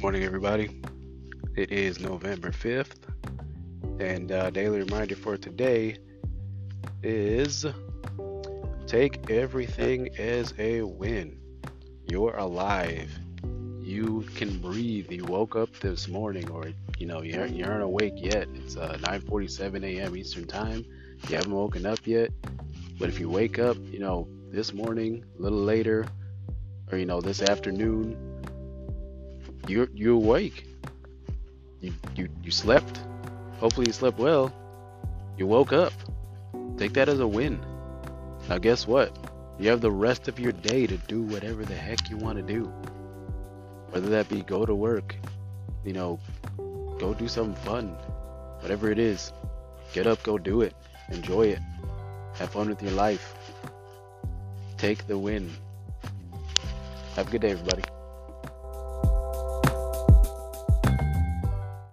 Morning, everybody. It is November 5th, and uh, daily reminder for today is take everything as a win. You're alive. You can breathe. You woke up this morning, or you know you aren't, you aren't awake yet. It's uh, 9:47 a.m. Eastern Time. You haven't woken up yet, but if you wake up, you know this morning, a little later, or you know this afternoon, you're you're awake. You you you slept. Hopefully you slept well. You woke up. Take that as a win. Now guess what? You have the rest of your day to do whatever the heck you want to do. Whether that be go to work, you know, go do something fun, whatever it is. Get up, go do it. Enjoy it. Have fun with your life. Take the win. Have a good day, everybody.